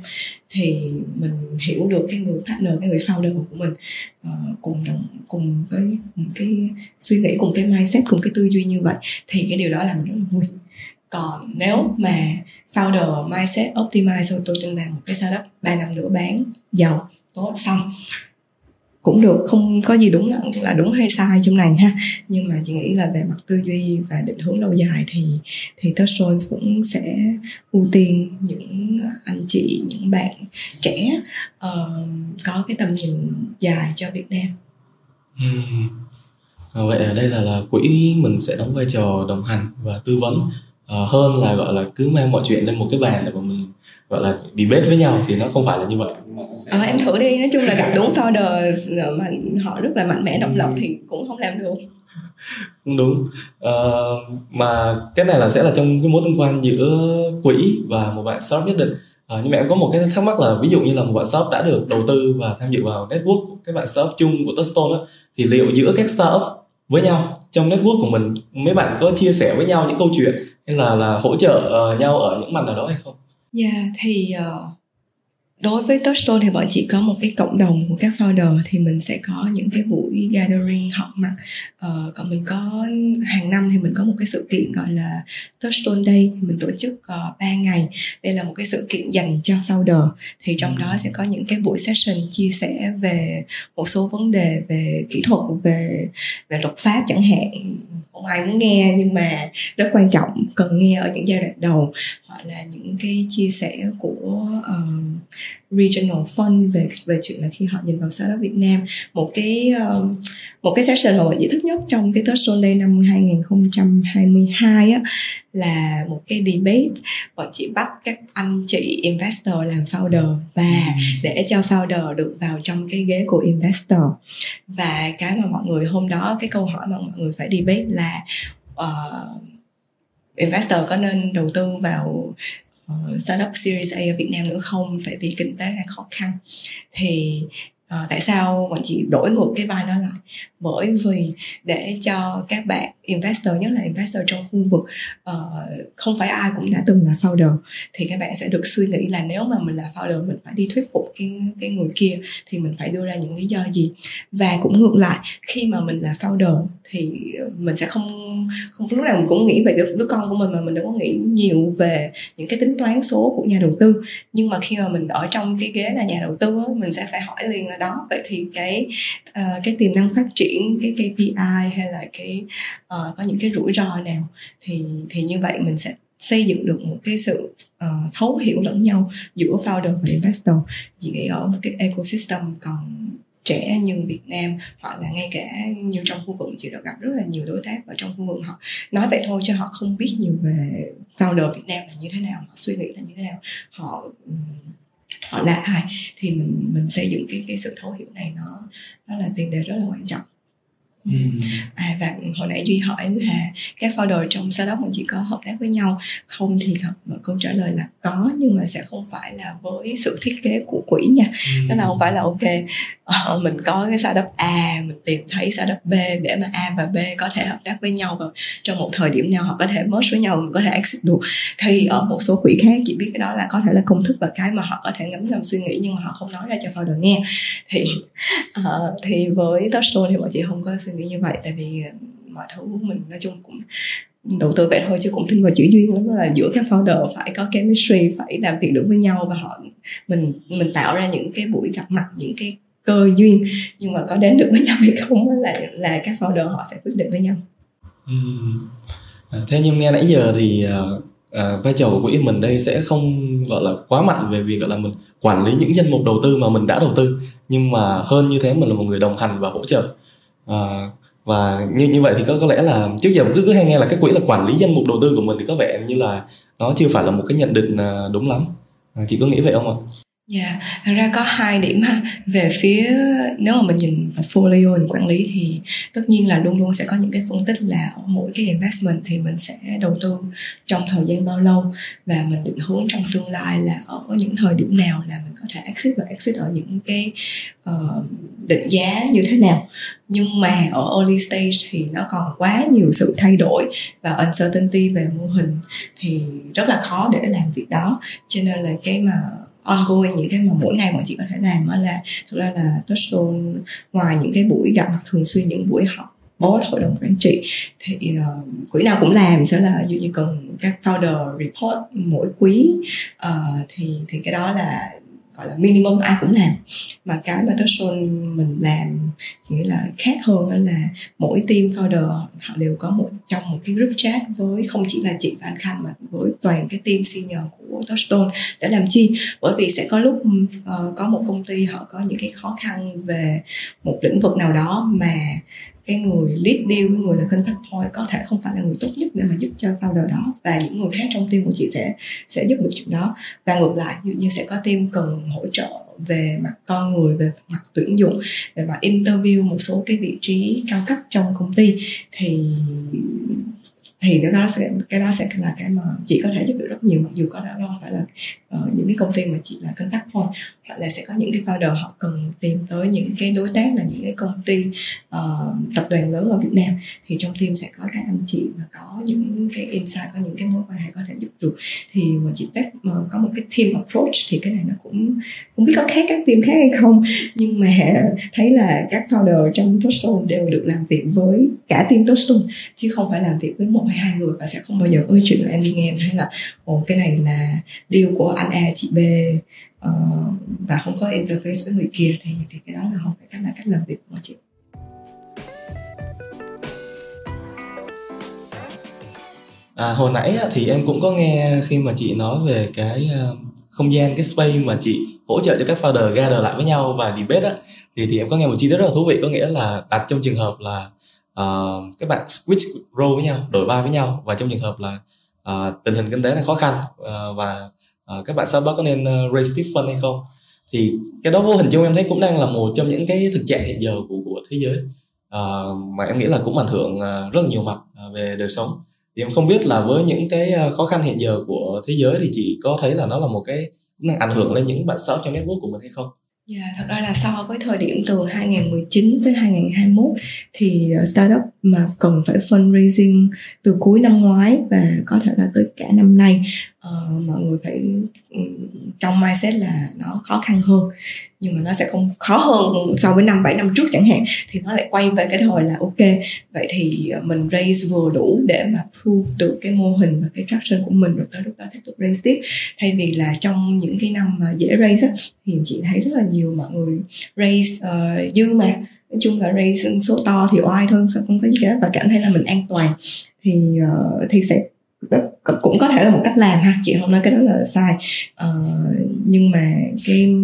Thì mình hiểu được cái người partner cái người founder của mình uh, cùng đồng cùng cái cùng cái suy nghĩ cùng cái mindset cùng cái tư duy như vậy thì cái điều đó làm mình rất là vui. Còn nếu mà founder mindset optimize rồi tôi từng làm một cái startup 3 năm nữa bán giàu tốt xong cũng được không có gì đúng là, là đúng hay sai trong này ha nhưng mà chị nghĩ là về mặt tư duy và định hướng lâu dài thì thì Touchstone cũng sẽ ưu tiên những anh chị những bạn trẻ uh, có cái tầm nhìn dài cho Việt Nam. Ừ. à, vậy ở đây là là quỹ mình sẽ đóng vai trò đồng hành và tư vấn uh, hơn là gọi là cứ mang mọi chuyện lên một cái bàn để mà mình gọi là debate với nhau thì nó không phải là như vậy. Ờ, em thử đi nói chung là gặp đúng founder mà họ rất là mạnh mẽ độc lập thì cũng không làm được. *laughs* Đúng. Uh, mà cái này là sẽ là trong cái mối tương quan giữa quỹ và một bạn startup nhất định. Uh, nhưng mà em có một cái thắc mắc là ví dụ như là một bạn startup đã được đầu tư và tham dự vào network các bạn startup chung của Touchstone á thì liệu giữa các startup với nhau trong network của mình mấy bạn có chia sẻ với nhau những câu chuyện hay là là hỗ trợ uh, nhau ở những mặt nào đó hay không? Dạ yeah, thì uh, đối với Touchstone thì bọn chị có một cái cộng đồng của các founder thì mình sẽ có những cái buổi gathering họp mặt. Uh, còn mình có hàng năm thì mình có một cái sự kiện gọi là Touchstone Day. Mình tổ chức uh, 3 ngày. Đây là một cái sự kiện dành cho founder. Thì trong đó sẽ có những cái buổi session chia sẻ về một số vấn đề về kỹ thuật về về luật pháp chẳng hạn. Không ai muốn nghe nhưng mà rất quan trọng cần nghe ở những giai đoạn đầu. Hoặc là những cái chia sẻ của uh, regional fund về về chuyện là khi họ nhìn vào startup Việt Nam. Một cái uh, một cái session mà bọn chị thích nhất trong cái Tết Day năm 2022 á là một cái debate. Bọn chị bắt các anh chị investor làm founder và ừ. để cho founder được vào trong cái ghế của investor. Và cái mà mọi người hôm đó cái câu hỏi mà mọi người phải debate là uh, investor có nên đầu tư vào uh, startup series A ở Việt Nam nữa không? Tại vì kinh tế đang khó khăn. Thì uh, tại sao bọn chị đổi ngược cái vai nó lại? Bởi vì để cho các bạn investor nhất là investor trong khu vực uh, không phải ai cũng đã từng là founder thì các bạn sẽ được suy nghĩ là nếu mà mình là founder mình phải đi thuyết phục cái cái người kia thì mình phải đưa ra những lý do gì. Và cũng ngược lại khi mà mình là founder thì mình sẽ không không lúc nào mình cũng nghĩ về đứa, đứa con của mình mà mình đừng có nghĩ nhiều về những cái tính toán số của nhà đầu tư. Nhưng mà khi mà mình ở trong cái ghế là nhà đầu tư mình sẽ phải hỏi liền là đó vậy thì cái uh, cái tiềm năng phát triển triển cái KPI hay là cái uh, Ờ, có những cái rủi ro nào thì thì như vậy mình sẽ xây dựng được một cái sự uh, thấu hiểu lẫn nhau giữa founder và investor. Chỉ ở một cái ecosystem còn trẻ như Việt Nam hoặc là ngay cả như trong khu vực chị đã gặp rất là nhiều đối tác ở trong khu vực họ nói vậy thôi chứ họ không biết nhiều về founder Việt Nam là như thế nào họ suy nghĩ là như thế nào họ họ là ai. Thì mình mình xây dựng cái cái sự thấu hiểu này nó nó là tiền đề rất là quan trọng. Ừ. À, và hồi nãy duy hỏi là các founder trong startup mình chỉ có hợp tác với nhau. Không thì câu trả lời là có nhưng mà sẽ không phải là với sự thiết kế của quỹ nha. Ừ. đó là không phải là ok. Uh, mình có cái startup A mình tìm thấy startup B để mà A và B có thể hợp tác với nhau và trong một thời điểm nào họ có thể merge với nhau mình có thể exit được. Thì ở một số quỹ khác chỉ biết cái đó là có thể là công thức và cái mà họ có thể ngấm ngầm suy nghĩ nhưng mà họ không nói ra cho founder nghe. Thì uh, thì với Touchstone thì bọn chị không có suy nghĩ như vậy tại vì ờ, mọi thứ mình nói chung cũng đầu tư vậy thôi chứ cũng tin vào chữ duyên lắm là giữa các founder phải có chemistry phải làm việc được với nhau và họ mình mình tạo ra những cái buổi gặp mặt những cái cơ duyên. Nhưng mà có đến được với nhau hay không là là các founder họ sẽ quyết định với nhau. Ừ. nhưng nghe nãy giờ thì à, vai trò của quỹ mình đây sẽ không gọi là quá mạnh về việc gọi là mình quản lý những danh mục đầu tư mà mình đã đầu tư. Nhưng mà hơn như thế mình là một người đồng hành và hỗ trợ à, và như như vậy thì có có lẽ là trước giờ mình cứ cứ hay nghe là cái quỹ là quản lý danh mục đầu tư của mình thì có vẻ như là nó chưa phải là một cái nhận định ờ, đúng lắm. Ờ, chị có nghĩ vậy không ạ? Dạ, yeah, ra có hai điểm ha. Về phía nếu mà mình nhìn portfolio mình quản lý thì tất nhiên là luôn luôn sẽ có những cái phân tích là ở mỗi cái investment thì mình sẽ đầu tư trong thời gian bao lâu và mình định hướng trong tương lai là ở những thời điểm nào là mình có thể exit và exit ở những cái uh, định giá như thế nào. Nhưng mà ở early stage thì nó còn quá nhiều sự thay đổi và uncertainty về mô hình thì rất là khó để làm việc đó. Cho nên là cái mà Ờ, ongoing những cái mà mỗi ngày bọn chị có thể làm đó là thực ra là Touchstone ngoài những cái buổi gặp mặt thường xuyên những buổi họp board hội đồng quản trị thì uh, quỹ nào cũng làm sẽ là dụ như cần các founder report mỗi quý uh, thì thì cái đó là gọi là minimum ai cũng làm. Mà cái mà Touchstone mình làm chỉ là khác hơn đó là mỗi team founder họ đều có một trong một cái group chat với không chỉ là chị và anh Khanh mà với toàn cái team senior của Touchstone để làm chi. Bởi vì sẽ có lúc uh, có một công ty họ có những cái khó khăn về một lĩnh vực nào đó mà cái người lead deal cái người là contact point có thể không phải là người tốt nhất để mà giúp cho founder đó và những người khác trong team của chị sẽ sẽ giúp được chuyện đó. Và ngược lại dụ như sẽ có team cần hỗ trợ về mặt con người về mặt tuyển dụng về mặt interview một số cái vị trí cao cấp trong công ty. Thì thì cái đó sẽ cái đó sẽ là cái mà chị có thể giúp được rất nhiều mặc dù có đã không phải là uh, những cái công ty mà chị là contact point hoặc là sẽ có những cái founder họ cần tìm tới những cái đối tác là những cái công ty uh, tập đoàn lớn ở Việt Nam. Thì trong team sẽ có các anh chị mà có những cái insight có những cái mối quan hệ có thể giúp được. Thì mà chị Tech mà có một cái team approach thì cái này nó cũng không biết có khác các team khác hay không. Nhưng mà thấy là các founder trong Touchstone đều được làm việc với cả team Touchstone chứ không phải làm việc với một hay hai người và sẽ không bao giờ có chuyện là em đi nghe hay là ồ cái này là deal của anh A chị B uh, và không có interface với người kia thì thì cái đó là không phải cách là cách làm việc của chị. À, hồi nãy thì em cũng có nghe khi mà chị nói về cái ờ, không gian cái space mà chị hỗ trợ cho các founder gather lại với nhau và debate á thì thì em có nghe một chi tiết rất là thú vị có nghĩa là đặt trong trường hợp là uh, các bạn switch role với nhau đổi vai với nhau và trong trường hợp là uh, tình hình kinh tế là khó khăn uh, và Ờ, các bạn Starbucks có nên uh, raise Stephen fund hay không? Thì cái đó vô hình chung em thấy cũng đang là một trong những cái thực trạng hiện giờ của của thế giới. Uh, mà em nghĩ là cũng ảnh hưởng uh, rất là nhiều mặt uh, về đời sống. Thì em không biết là với những cái khó khăn hiện giờ của thế giới thì chị có thấy là nó là một cái cũng đang ảnh hưởng lên những bạn startup trong network của mình hay không? Dạ, yeah, thật ra là so với thời điểm từ 2019 tới 2021 thì startup mà cần phải fundraising từ cuối năm ngoái và có thể là tới cả năm nay. Uh, mọi người phải ừ, trong mindset là nó khó khăn hơn nhưng mà nó sẽ không khó hơn so với năm bảy năm trước chẳng hạn thì nó lại quay về cái thời là ok. Vậy thì ờ, mình raise vừa đủ để mà prove được cái mô hình và cái traction của mình rồi tới lúc đó tiếp tục raise tiếp. Thay vì là trong những cái năm mà dễ raise á, thì chị thấy rất là nhiều mọi người raise uh, dư mà nói chung là raise số to thì oai thôi sao không có gì cả và cảm thấy là mình an toàn. Thì uh, thì sẽ ờ, cũng có thể là một cách làm ha chị không nói cái đó là sai. Uh, nhưng mà cái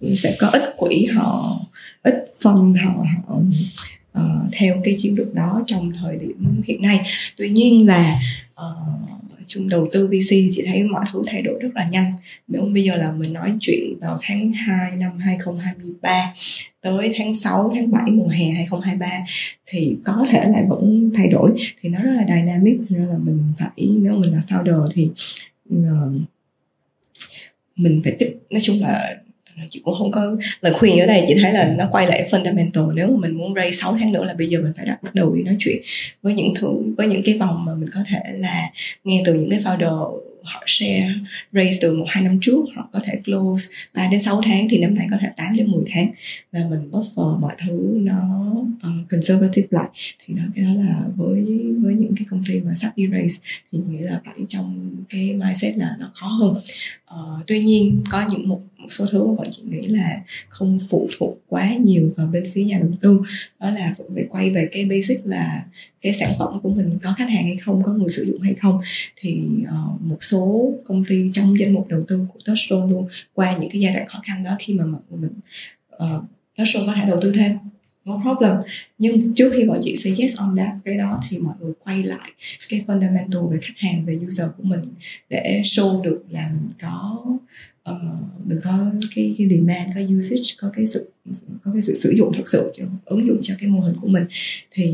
ừ, sẽ có ít quỹ họ ít phân họ, họ uh, theo cái chiến lược đó trong thời điểm hiện nay. Tuy nhiên là uh, chung đầu tư VC chị thấy mọi thứ thay đổi rất là nhanh. Nếu bây giờ là mình nói chuyện vào tháng 2 năm 2023 tới tháng 6, tháng 7 mùa hè 2023 thì có thể lại vẫn thay đổi. Thì nó rất là dynamic nên là mình phải nếu mình là founder thì uh, mình phải tiếp nói chung là chị cũng không có lời khuyên ở đây, chị thấy là nó quay lại fundamental. Nếu mà mình muốn raise 6 tháng nữa là bây giờ mình phải bắt đầu đi nói chuyện với những thứ, với những cái vòng mà mình có thể là nghe từ những cái founder họ share raise từ một hai năm trước họ có thể close 3 đến 6 tháng thì năm nay có thể 8 đến 10 tháng. Và mình buffer mọi thứ nó uh, conservative lại. Thì đó cái đó là với với những cái công ty mà sắp đi raise thì nghĩ là phải trong cái mindset là nó khó hơn. Uh, tuy nhiên có những một một số thứ mà bọn chị nghĩ là không phụ thuộc quá nhiều vào bên phía nhà đầu tư. Đó là phải quay về cái basic là cái sản phẩm của mình có khách hàng hay không có người sử dụng hay không thì uh, một số công ty trong danh mục đầu tư của Touchstone luôn qua những cái giai đoạn khó khăn đó khi mà mình uh, Touchstone có thể đầu tư thêm no problem. Nhưng trước khi bọn chị say yes on that cái đó thì mọi người quay lại cái fundamental về khách hàng về user của mình để show được là mình có uh, mình có cái cái demand có usage có cái sự có cái sự sử dụng thật sự cho ứng dụng cho cái mô hình của mình. Thì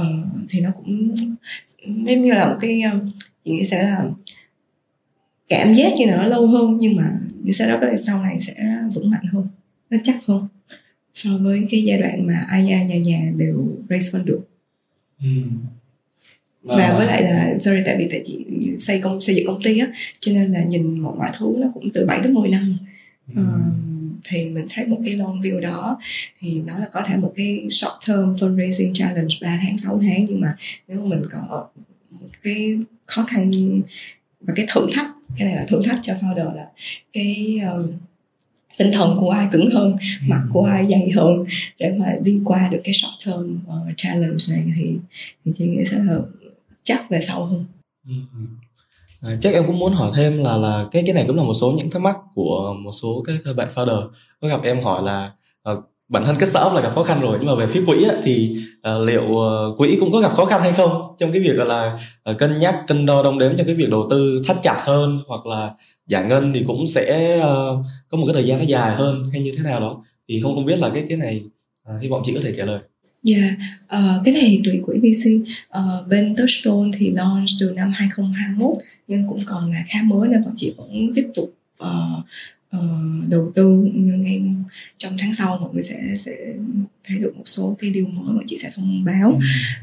uh, thì nó cũng giống như là một cái chị nghĩ sẽ là cảm giác như là nó lâu hơn nhưng mà những startup đó sau này sẽ vững mạnh hơn nó chắc hơn so với cái giai đoạn mà ai nhà nhà nhà đều raise fund được ừ. và, và với lại là sorry tại vì tại chị xây công xây dựng công ty á cho nên là nhìn mọi mọi thứ nó cũng từ 7 đến 10 năm ừ. uh, thì mình thấy một cái long view đó thì nó là có thể một cái short term fundraising challenge 3 tháng 6 tháng. Nhưng mà nếu mà mình có một cái khó khăn và cái thử thách cái này là thử thách cho founder là cái um, tinh thần của ai cứng hơn mặt của ai dày hơn để mà đi qua được cái short term uh, challenge này thì thì chị nghĩ sẽ là chắc về sau hơn À, chắc em cũng muốn hỏi thêm là là cái cái này cũng là một số những thắc mắc của một số các bạn founder. Có gặp em hỏi là uh, bản thân kết startup là gặp khó khăn rồi nhưng mà về phía quỹ á, thì uh, liệu uh, quỹ cũng có gặp khó khăn hay không? Trong cái việc là uh, cân nhắc cân đo đong đếm trong cái việc đầu tư thắt chặt hơn hoặc là giải ngân thì cũng sẽ uh, có một cái thời gian nó dài hơn hay như thế nào đó. Thì không không biết là cái cái này uh, hy vọng chị có thể trả lời. Dạ, yeah, uh, cái này tùy quỹ VC uh, Bên Touchstone thì launch từ năm 2021 Nhưng cũng còn là khá mới nên bọn chị vẫn tiếp tục uh, uh, đầu tư. Ngay trong tháng sau mọi người sẽ sẽ thấy được một số cái điều mới bọn chị sẽ thông báo.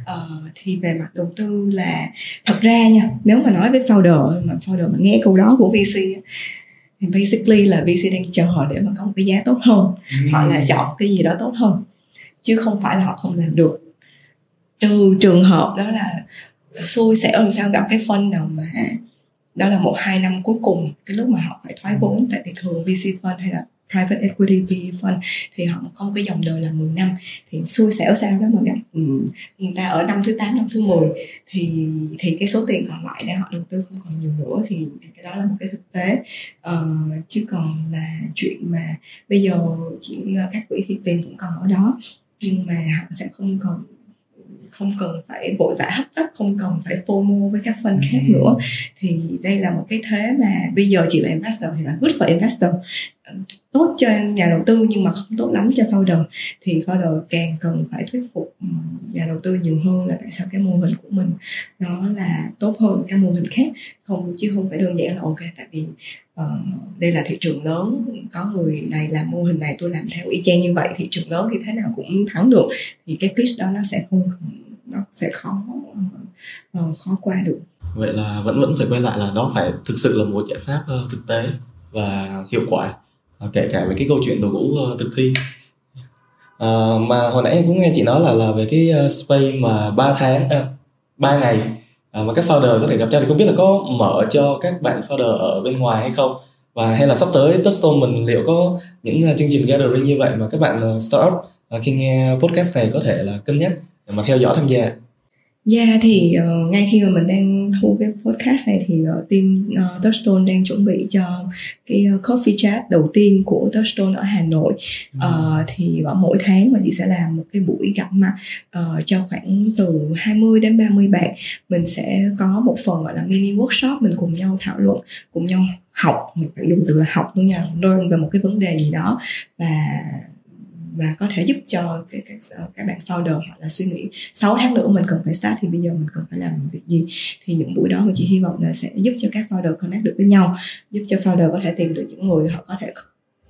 Uh, thì về mặt đầu tư là thật ra nha nếu mà nói với founder mà founder mà nghe câu đó của VC thì basically là VC đang chờ để mà có một cái giá tốt hơn. Hoặc là chọn cái gì đó tốt hơn chứ không phải là họ không làm được. Trừ trường hợp đó là xui sẽ làm sao gặp cái fund nào mà đó là một hai năm cuối cùng cái lúc mà họ phải thoái vốn tại vì thường VC fund hay là private equity PE fund thì họ có một cái dòng đời là 10 năm thì xui xẻo sao đó mà gặp ừ, người ta ở năm thứ 8, năm thứ 10 thì thì cái số tiền còn lại để họ đầu tư không còn nhiều nữa thì, cái đó là một cái thực tế. Uh, chứ còn là chuyện mà bây giờ chỉ các quỹ thì tiền cũng còn ở đó nhưng mà họ sẽ không còn không cần phải vội vã hấp tấp không cần phải FOMO với các fund khác ừ. nữa thì đây là một cái thế mà bây giờ chỉ là investor thì là good for investor tốt cho nhà đầu tư nhưng mà không tốt lắm cho founder thì founder càng cần phải thuyết phục nhà đầu tư nhiều hơn là tại sao cái mô hình của mình nó là tốt hơn các mô hình khác. Không chứ không phải đơn giản là ok tại vì uh, đây là thị trường lớn có người này làm mô hình này tôi làm theo y chang như vậy thị trường lớn thì thế nào cũng thắng được thì cái pitch đó nó sẽ không nó sẽ khó uh, khó qua được. Vậy là vẫn vẫn phải quay lại là đó phải thực sự là một giải pháp uh, thực tế và hiệu quả. Ờ, kể cả về cái câu chuyện đội ngũ uh, ờ, thực thi. Uh, mà hồi nãy em cũng nghe chị nói là là về cái uh, space mà 3 tháng à, uh, 3 ngày. Uh, mà các founder có thể gặp nhau thì không biết là có mở cho các bạn founder ở bên ngoài hay không? Và hay là sắp tới Touchstone mình liệu có những uh, chương trình gathering như vậy mà các bạn uh, startup uh, khi nghe podcast này có thể là cân nhắc để mà theo dõi tham gia yeah, thì uh, ngay khi mà mình đang thu cái podcast này thì uh, team uh, Touchstone đang chuẩn bị cho cái uh, coffee chat đầu tiên của Touchstone ở Hà Nội. Uh, thì vào mỗi tháng mà chị sẽ làm một cái buổi gặp mặt uh, cho khoảng từ 20 đến 30 bạn. Mình sẽ có một phần gọi là mini workshop mình cùng nhau thảo luận, cùng nhau học, mình phải dùng từ là học luôn nha, learn về một cái vấn đề gì đó và và có thể giúp cho cái các ờ, các bạn founder hoặc là suy nghĩ 6 tháng nữa mình cần phải start thì bây giờ mình cần phải làm việc gì. Thì những buổi đó mình chị hy vọng là sẽ giúp cho các founder connect được với nhau giúp cho founder có thể tìm được những người họ có thể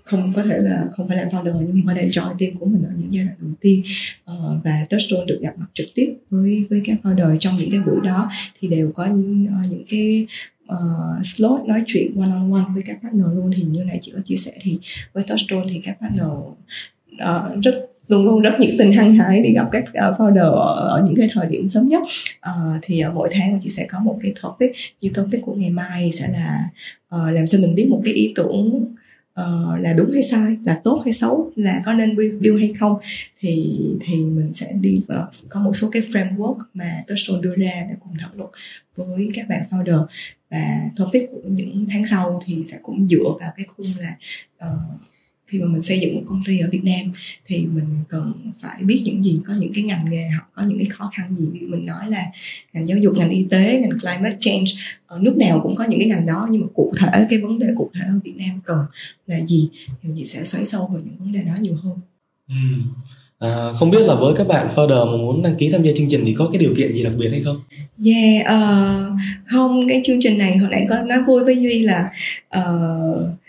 không có thể là không phải làm founder nhưng mà có thể join team của mình ở những giai đoạn đầu tiên ờ, và Touchstone được gặp mặt trực tiếp với với các founder trong những cái buổi đó thì đều có những ờ, những cái uh, slot nói chuyện one on one với các partner luôn. Thì như này chị có chia sẻ thì với Touchstone thì các partner uh, rất luôn luôn rất nhiệt tình hăng hái đi gặp các uh, founder ở, ở những cái thời điểm sớm nhất. Uh, thì uh, mỗi tháng chị sẽ có một cái topic như topic của ngày mai sẽ là uh, làm sao mình biết một cái ý tưởng uh, là đúng hay sai là tốt hay xấu là có nên build hay không. Thì thì mình sẽ đi vào có một số cái framework mà Touchstone đưa ra để cùng thảo luận với các bạn founder. Và topic của những tháng sau thì sẽ cũng dựa vào cái khung là uh, khi mà mình xây dựng một công ty ở Việt Nam thì mình cần phải biết những gì có những cái ngành nghề họ có những cái khó khăn gì ví mình nói là ngành giáo dục ngành y tế ngành climate change ở nước nào cũng có những cái ngành đó nhưng mà cụ thể cái vấn đề cụ thể ở Việt Nam cần là gì thì mình sẽ xoáy sâu vào những vấn đề đó nhiều hơn ừ. À, không biết là với các bạn founder mà muốn đăng ký tham gia chương trình thì có cái điều kiện gì đặc biệt hay không? Yeah, uh, không cái chương trình này hồi nãy có nói vui với Duy là uh,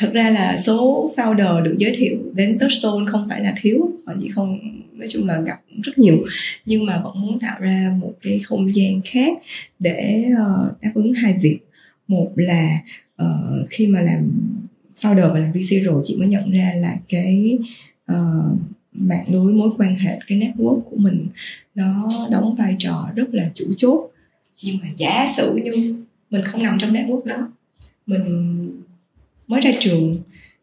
thật ra là số founder được giới thiệu đến Touchstone không phải là thiếu. Họ chỉ không nói chung là gặp rất nhiều. Nhưng mà vẫn muốn tạo ra một cái không gian khác để uh, đáp ứng hai việc. Một là uh, khi mà làm founder và làm VC rồi chị mới nhận ra là cái uh, mạng lưới mối quan hệ cái network của mình nó đóng vai trò rất là chủ chốt. Nhưng mà giả sử như mình không nằm trong network đó mình mới ra trường.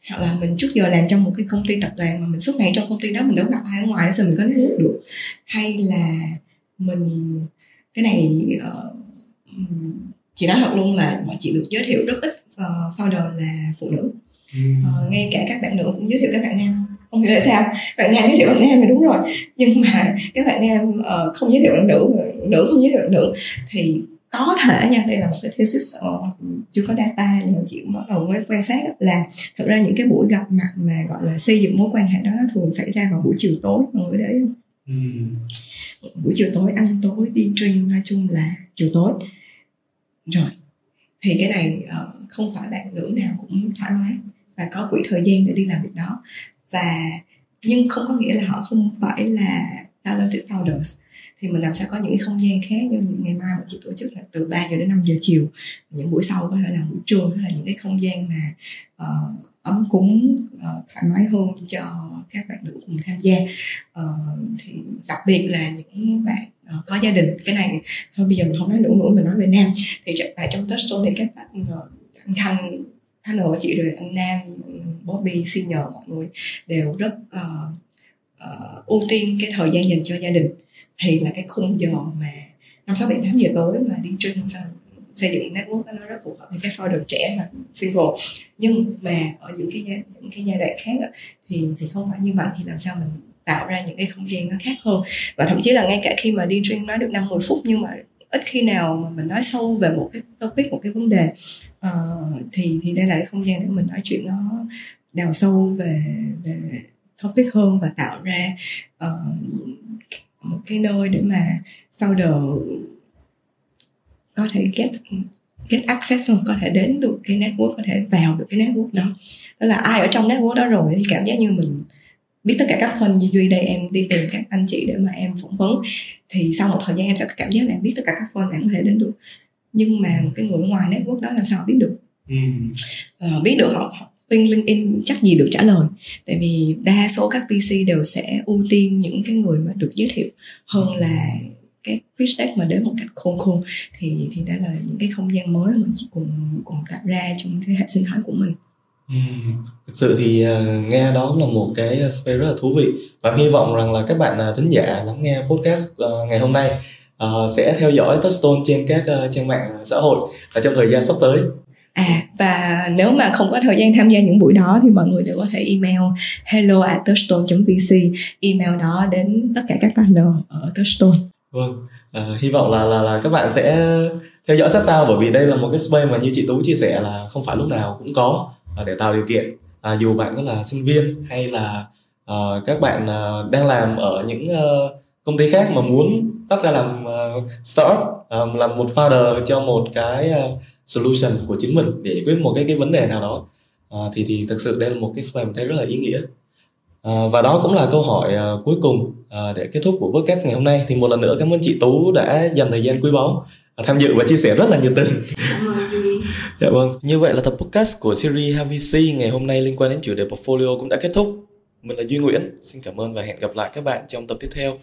Hoặc là mình trước giờ làm trong một cái công ty tập đoàn mà mình suốt ngày trong công ty đó mình đâu gặp ai ở ngoài sao mình có network được. Hay là mình cái này uh, chị nói thật luôn là mọi chị được giới thiệu rất ít uh, founder là phụ nữ. Uh, ngay cả các bạn nữ cũng giới thiệu các bạn nam. Không hiểu tại sao bạn nam giới thiệu bạn nam là đúng rồi. Nhưng mà các bạn nam uh, không giới thiệu bạn nữ nữ không giới thiệu bạn nữ thì có thể nha đây là một cái thesis uh, chưa có data nhưng mà chị bắt đầu mới quan sát là thật ra những cái buổi gặp mặt mà gọi là xây dựng mối quan hệ đó nó thường xảy ra vào buổi chiều tối mọi người đấy ừ. buổi chiều tối ăn tối đi drink nói chung là chiều tối. Rồi thì cái này uh, không phải bạn nữ nào cũng thoải mái và có quỹ thời gian để đi làm việc đó. Và nhưng không có nghĩa là họ không phải là talented founders thì mình làm sao có những cái không gian khác như ngày mai mình chỉ tổ chức là từ 3 giờ đến 5 giờ chiều. Những buổi sau có thể là buổi trưa đó là những cái không gian mà uh, ấm cúng uh, thoải mái hơn cho các bạn nữ cùng tham gia. Uh, thì đặc biệt là những bạn uh, có gia đình. Cái này thôi bây giờ mình không nói nữ nữa mình nói về nam. Thì tại trong tết show thì các bạn uh, anh khanh anh ở chị rồi anh nam bobby senior mọi người đều rất uh, uh, ưu tiên cái thời gian dành cho gia đình thì là cái khung giờ mà năm sáu bảy tám giờ tối mà đi trưng sao xây dựng network nó rất phù hợp với các founder trẻ mà single nhưng mà ở những cái giai, những cái giai đoạn khác đó, thì thì không phải như vậy thì làm sao mình tạo ra những cái không gian nó khác hơn? Và thậm chí là ngay cả khi mà đi drink nói được năm 10 phút nhưng mà ít khi nào mà mình nói sâu về một cái topic một cái vấn đề uh, thì thì đây là cái không gian để mình nói chuyện nó đào sâu về về topic hơn và tạo ra uh, một cái nơi để mà founder có thể get get access không có thể đến được cái network có thể vào được cái network đó. Đó là ai ở trong network đó rồi thì cảm giác như mình biết tất cả các phần như duy đây em đi tìm các anh chị để mà em phỏng vấn. Thì sau một thời gian em sẽ cảm giác là em biết tất cả các phần bạn có thể đến được. Nhưng mà cái người ngoài network đó làm sao họ biết được? Ừ. uh, biết được họ, họ LinkedIn chắc gì được trả lời tại vì đa số các VC đều sẽ ưu tiên những cái người mà được giới thiệu hơn là cái pitch deck mà đến một cách khôn khôn thì thì đó là những cái không gian mới mà chị cùng cùng tạo ra trong cái hệ sinh thái của mình Ừ. Thực sự thì uh, nghe đó là một cái space rất là thú vị và hy vọng rằng là các bạn uh, thính giả lắng nghe podcast uh, ngày hôm nay uh, sẽ theo dõi Touchstone trên các uh, trang mạng xã hội ở trong thời gian sắp tới. À và nếu mà không có thời gian tham gia những buổi đó thì mọi người đều có thể email hello at touchstone.vc email đó đến tất cả các partner ở Touchstone. Vâng, à, hy vọng là là là các bạn sẽ theo dõi sát sao bởi vì đây là một cái space mà như chị Tú chia sẻ là không phải lúc nào cũng có à, để tạo điều kiện à, dù bạn có là sinh viên hay là uh, các bạn uh, đang làm ở những uh, công ty khác mà muốn tắt ra làm uh, startup um, làm một founder cho một cái uh, solution của chính mình để giải quyết một cái cái vấn đề nào đó uh, thì thì thực sự đây là một cái spam thấy rất là ý nghĩa uh, và đó cũng là câu hỏi uh, cuối cùng uh, để kết thúc của podcast ngày hôm nay thì một lần nữa cảm ơn chị Tú đã dành thời gian quý báu tham dự và chia sẻ rất là nhiệt tình. *laughs* dạ vâng. Như vậy là tập podcast của series HVC ngày hôm nay liên quan đến chủ đề portfolio cũng đã kết thúc. Mình là Duy Nguyễn. Xin cảm ơn và hẹn gặp lại các bạn trong tập tiếp theo.